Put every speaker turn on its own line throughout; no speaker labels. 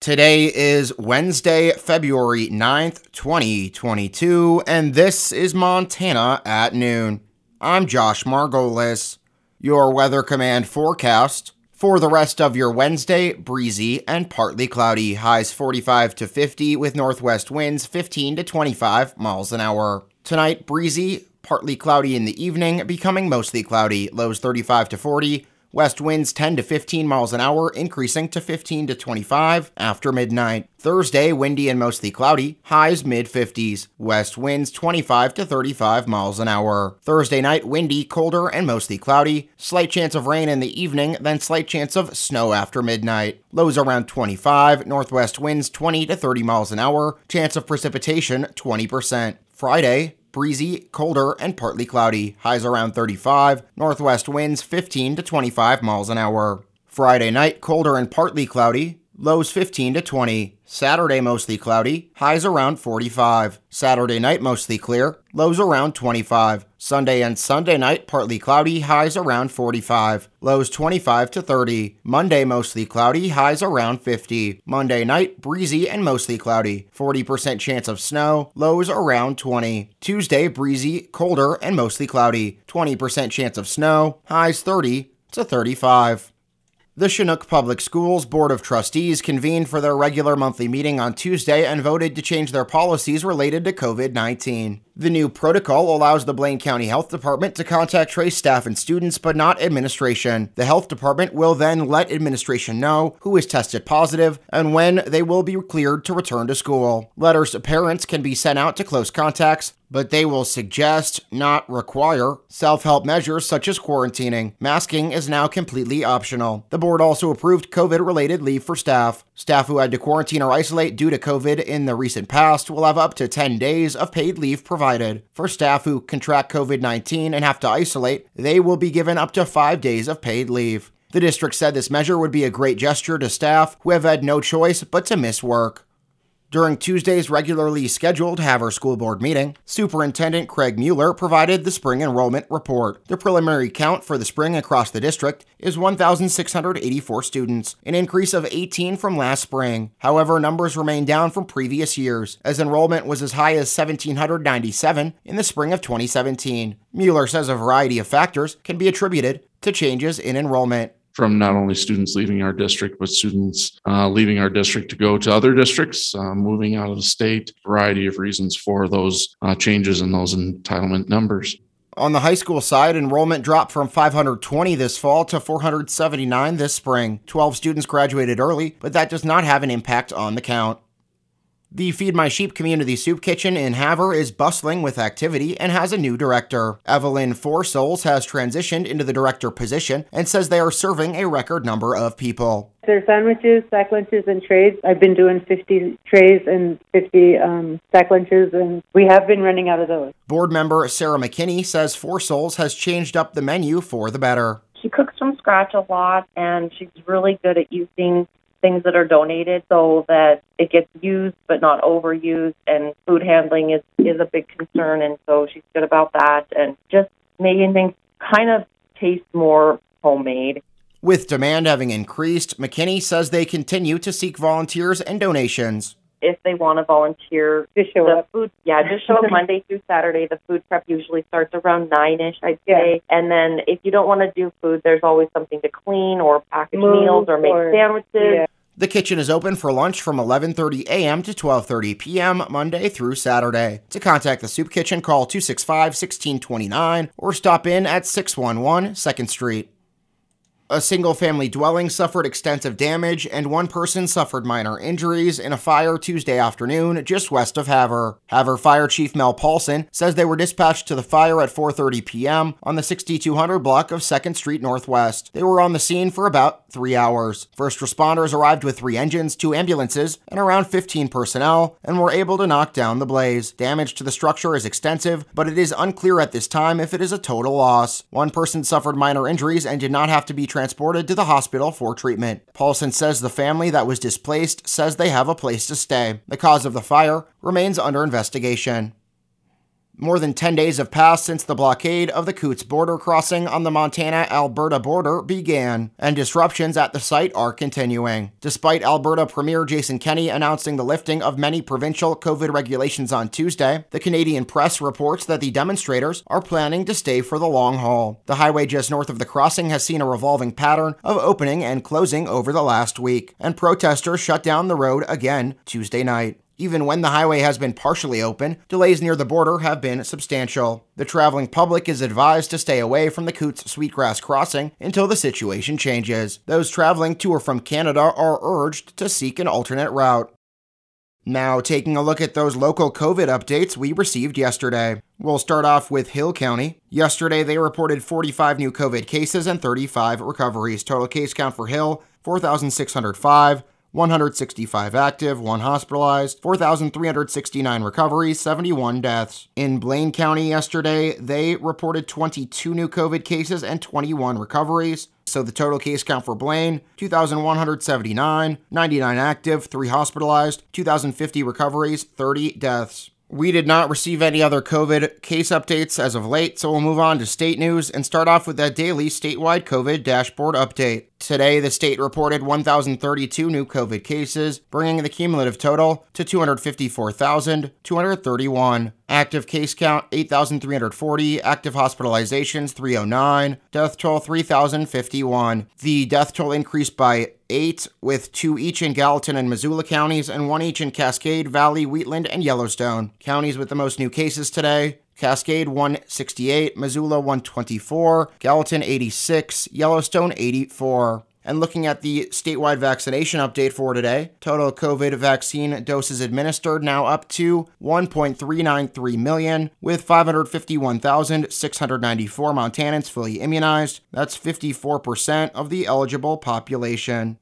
Today is Wednesday, February 9th, 2022, and this is Montana at noon. I'm Josh Margolis. Your Weather Command forecast for the rest of your Wednesday breezy and partly cloudy, highs 45 to 50 with northwest winds 15 to 25 miles an hour. Tonight, breezy, partly cloudy in the evening, becoming mostly cloudy, lows 35 to 40 West winds 10 to 15 miles an hour, increasing to 15 to 25 after midnight. Thursday, windy and mostly cloudy, highs mid 50s. West winds 25 to 35 miles an hour. Thursday night, windy, colder, and mostly cloudy. Slight chance of rain in the evening, then slight chance of snow after midnight. Lows around 25, northwest winds 20 to 30 miles an hour, chance of precipitation 20%. Friday, breezy, colder, and partly cloudy. Highs around 35. Northwest winds 15 to 25 miles an hour. Friday night, colder and partly cloudy. Lows 15 to 20. Saturday mostly cloudy, highs around 45. Saturday night mostly clear, lows around 25. Sunday and Sunday night partly cloudy, highs around 45. Lows 25 to 30. Monday mostly cloudy, highs around 50. Monday night breezy and mostly cloudy, 40% chance of snow, lows around 20. Tuesday breezy, colder and mostly cloudy, 20% chance of snow, highs 30 to 35. The Chinook Public Schools Board of Trustees convened for their regular monthly meeting on Tuesday and voted to change their policies related to COVID 19. The new protocol allows the Blaine County Health Department to contact trace staff and students, but not administration. The health department will then let administration know who is tested positive and when they will be cleared to return to school. Letters to parents can be sent out to close contacts, but they will suggest, not require, self help measures such as quarantining. Masking is now completely optional. The board also approved COVID related leave for staff. Staff who had to quarantine or isolate due to COVID in the recent past will have up to 10 days of paid leave provided. For staff who contract COVID 19 and have to isolate, they will be given up to five days of paid leave. The district said this measure would be a great gesture to staff who have had no choice but to miss work. During Tuesday's regularly scheduled Havre School Board meeting, Superintendent Craig Mueller provided the spring enrollment report. The preliminary count for the spring across the district is 1,684 students, an increase of 18 from last spring. However, numbers remain down from previous years, as enrollment was as high as 1,797 in the spring of 2017. Mueller says a variety of factors can be attributed to changes in enrollment
from not only students leaving our district, but students uh, leaving our district to go to other districts, uh, moving out of the state, variety of reasons for those uh, changes in those entitlement numbers.
On the high school side, enrollment dropped from 520 this fall to 479 this spring. 12 students graduated early, but that does not have an impact on the count. The Feed My Sheep Community Soup Kitchen in Havre is bustling with activity and has a new director. Evelyn Four Souls has transitioned into the director position and says they are serving a record number of people.
Their sandwiches, sack lunches, and trays. I've been doing 50 trays and 50 um, sack lunches, and we have been running out of those.
Board member Sarah McKinney says Four Souls has changed up the menu for the better.
She cooks from scratch a lot, and she's really good at using things that are donated so that it gets used but not overused and food handling is is a big concern and so she's good about that. And just making things kind of taste more homemade.
With demand having increased mckinney says they continue to seek volunteers and donations
if they want to volunteer
just show
the
up.
food yeah just show up monday through saturday the food prep usually starts around nine ish i'd say
Yeah.
and then if you don't want to do food there's always something to clean or package
Move
meals or make
or-
sandwiches
Yeah.
The kitchen is open for lunch from 11:30 a.m. to 12:30 p.m. Monday through Saturday. To contact the soup kitchen, call 265-1629 or stop in at 611 2nd Street. A single family dwelling suffered extensive damage and one person suffered minor injuries in a fire Tuesday afternoon just west of Havre. Havre Fire Chief Mel Paulson says they were dispatched to the fire at 4:30 p.m. on the 6200 block of 2nd Street Northwest. They were on the scene for about 3 hours. First responders arrived with 3 engines, 2 ambulances, and around 15 personnel and were able to knock down the blaze. Damage to the structure is extensive, but it is unclear at this time if it is a total loss. One person suffered minor injuries and did not have to be transported to the hospital for treatment. Paulson says the family that was displaced says they have a place to stay. The cause of the fire remains under investigation. More than 10 days have passed since the blockade of the Coutts border crossing on the Montana Alberta border began, and disruptions at the site are continuing. Despite Alberta Premier Jason Kenney announcing the lifting of many provincial COVID regulations on Tuesday, the Canadian press reports that the demonstrators are planning to stay for the long haul. The highway just north of the crossing has seen a revolving pattern of opening and closing over the last week, and protesters shut down the road again Tuesday night. Even when the highway has been partially open, delays near the border have been substantial. The traveling public is advised to stay away from the Coutts Sweetgrass crossing until the situation changes. Those traveling to or from Canada are urged to seek an alternate route. Now, taking a look at those local COVID updates we received yesterday. We'll start off with Hill County. Yesterday, they reported 45 new COVID cases and 35 recoveries. Total case count for Hill 4,605. 165 active, 1 hospitalized, 4,369 recoveries, 71 deaths. In Blaine County yesterday, they reported 22 new COVID cases and 21 recoveries. So the total case count for Blaine 2,179, 99 active, 3 hospitalized, 2,050 recoveries, 30 deaths. We did not receive any other COVID case updates as of late, so we'll move on to state news and start off with that daily statewide COVID dashboard update. Today, the state reported 1,032 new COVID cases, bringing the cumulative total to 254,231. Active case count 8,340, active hospitalizations 309, death toll 3,051. The death toll increased by eight, with two each in Gallatin and Missoula counties and one each in Cascade, Valley, Wheatland, and Yellowstone. Counties with the most new cases today Cascade 168, Missoula 124, Gallatin 86, Yellowstone 84. And looking at the statewide vaccination update for today, total COVID vaccine doses administered now up to 1.393 million, with 551,694 Montanans fully immunized. That's 54% of the eligible population.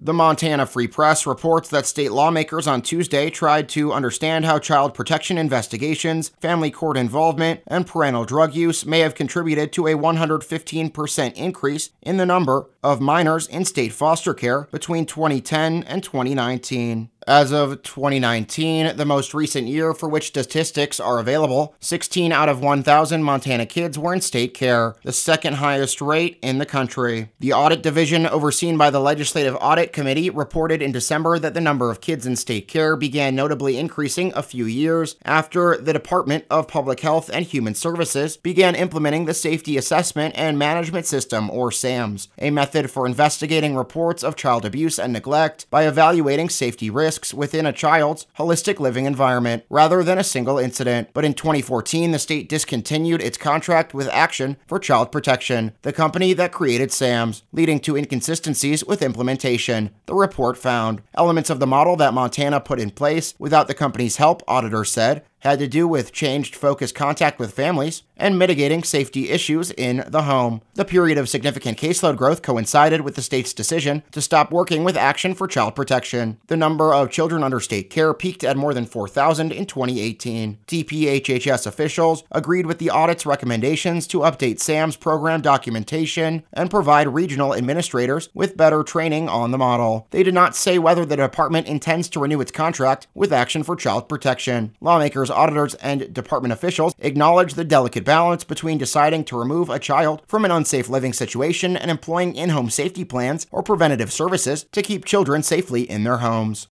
The Montana Free Press reports that state lawmakers on Tuesday tried to understand how child protection investigations, family court involvement, and parental drug use may have contributed to a 115% increase in the number of minors in state foster care between 2010 and 2019. As of 2019, the most recent year for which statistics are available, 16 out of 1,000 Montana kids were in state care, the second highest rate in the country. The audit division, overseen by the Legislative Audit Committee, reported in December that the number of kids in state care began notably increasing a few years after the Department of Public Health and Human Services began implementing the Safety Assessment and Management System, or SAMS, a method for investigating reports of child abuse and neglect by evaluating safety risks risks within a child's holistic living environment rather than a single incident. But in 2014, the state discontinued its contract with Action for Child Protection, the company that created SAMS, leading to inconsistencies with implementation. The report found. Elements of the model that Montana put in place without the company's help, auditors said, had to do with changed focus contact with families and mitigating safety issues in the home. The period of significant caseload growth coincided with the state's decision to stop working with Action for Child Protection. The number of children under state care peaked at more than 4,000 in 2018. DPHHS officials agreed with the audit's recommendations to update SAMS program documentation and provide regional administrators with better training on the model. They did not say whether the department intends to renew its contract with Action for Child Protection. Lawmakers auditors, and department officials acknowledge the delicate balance between deciding to remove a child from an unsafe living situation and employing in home safety plans or preventative services to keep children safely in their homes.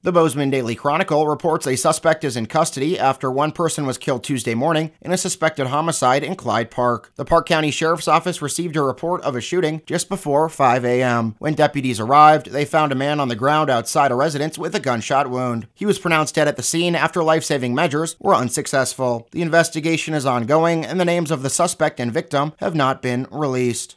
The Bozeman Daily Chronicle reports a suspect is in custody after one person was killed Tuesday morning in a suspected homicide in Clyde Park. The Park County Sheriff's Office received a report of a shooting just before 5 a.m. When deputies arrived, they found a man on the ground outside a residence with a gunshot wound. He was pronounced dead at the scene after life saving measures were unsuccessful. The investigation is ongoing, and the names of the suspect and victim have not been released.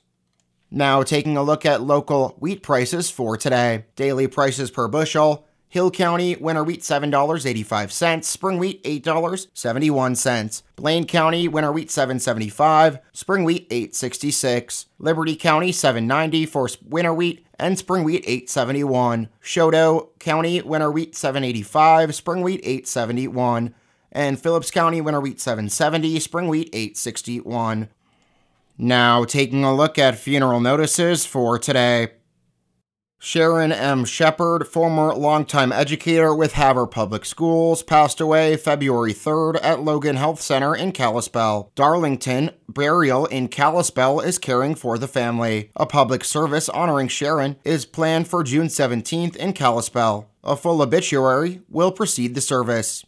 Now, taking a look at local wheat prices for today. Daily prices per bushel. Hill County, winter wheat $7.85, spring wheat $8.71. Blaine County, winter wheat $7.75, spring wheat $8.66. Liberty County, $7.90 for winter wheat and spring wheat $8.71. Chouteau County, winter wheat $7.85, spring wheat $8.71. And Phillips County, winter wheat $7.70, spring wheat $8.61. Now, taking a look at funeral notices for today. Sharon M. Shepard, former longtime educator with Havre Public Schools, passed away February 3rd at Logan Health Center in Kalispell. Darlington, burial in Kalispell is caring for the family. A public service honoring Sharon is planned for June 17th in Kalispell. A full obituary will precede the service.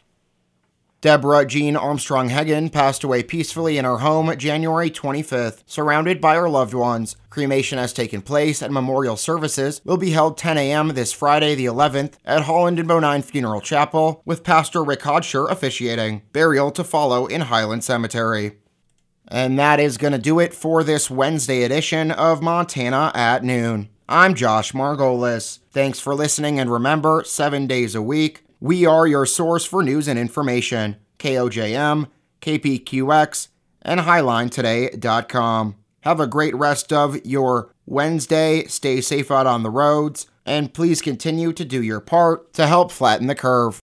Deborah Jean Armstrong Hagen passed away peacefully in her home January 25th, surrounded by her loved ones. Cremation has taken place and memorial services will be held 10 a.m. this Friday, the 11th, at Holland and Bonine Funeral Chapel, with Pastor Rick Hodsher officiating. Burial to follow in Highland Cemetery. And that is going to do it for this Wednesday edition of Montana at Noon. I'm Josh Margolis. Thanks for listening, and remember, seven days a week, we are your source for news and information. KOJM, KPQX, and HighlineToday.com. Have a great rest of your Wednesday. Stay safe out on the roads, and please continue to do your part to help flatten the curve.